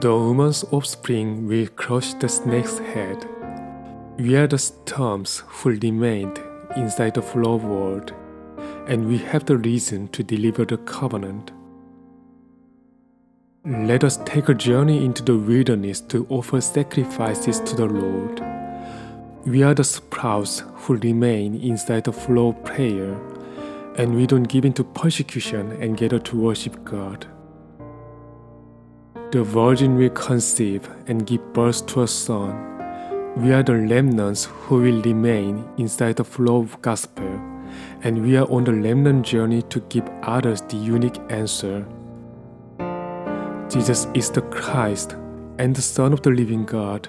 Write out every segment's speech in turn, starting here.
The woman's offspring will crush the snake's head. We are the stumps who remained inside the flood world, and we have the reason to deliver the covenant. Let us take a journey into the wilderness to offer sacrifices to the Lord. We are the sprouts who remain inside the flow of prayer, and we don't give in to persecution and gather to worship God. The virgin will conceive and give birth to a son. We are the remnants who will remain inside the flow of gospel, and we are on the remnant journey to give others the unique answer. Jesus is the Christ and the Son of the living God.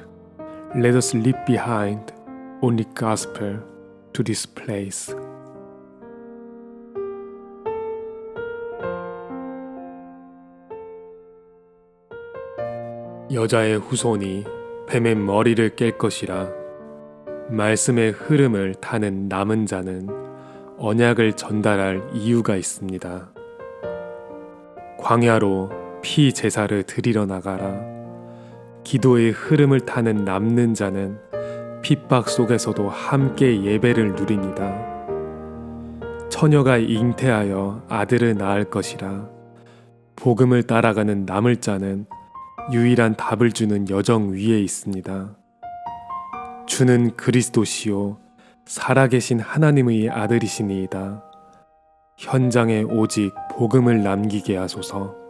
Let us leave behind only gospel to this place. 여자의 후손이 뱀의 머리를 깰 것이라 말씀의 흐름을 타는 남은 자는 언약을 전달할 이유가 있습니다. 광야로 피 제사를 드리러 나가라. 기도의 흐름을 타는 남는 자는 핍박 속에서도 함께 예배를 누립니다. 처녀가 잉태하여 아들을 낳을 것이라. 복음을 따라가는 남을 자는 유일한 답을 주는 여정 위에 있습니다. 주는 그리스도시요 살아계신 하나님의 아들이시니이다. 현장에 오직 복음을 남기게 하소서.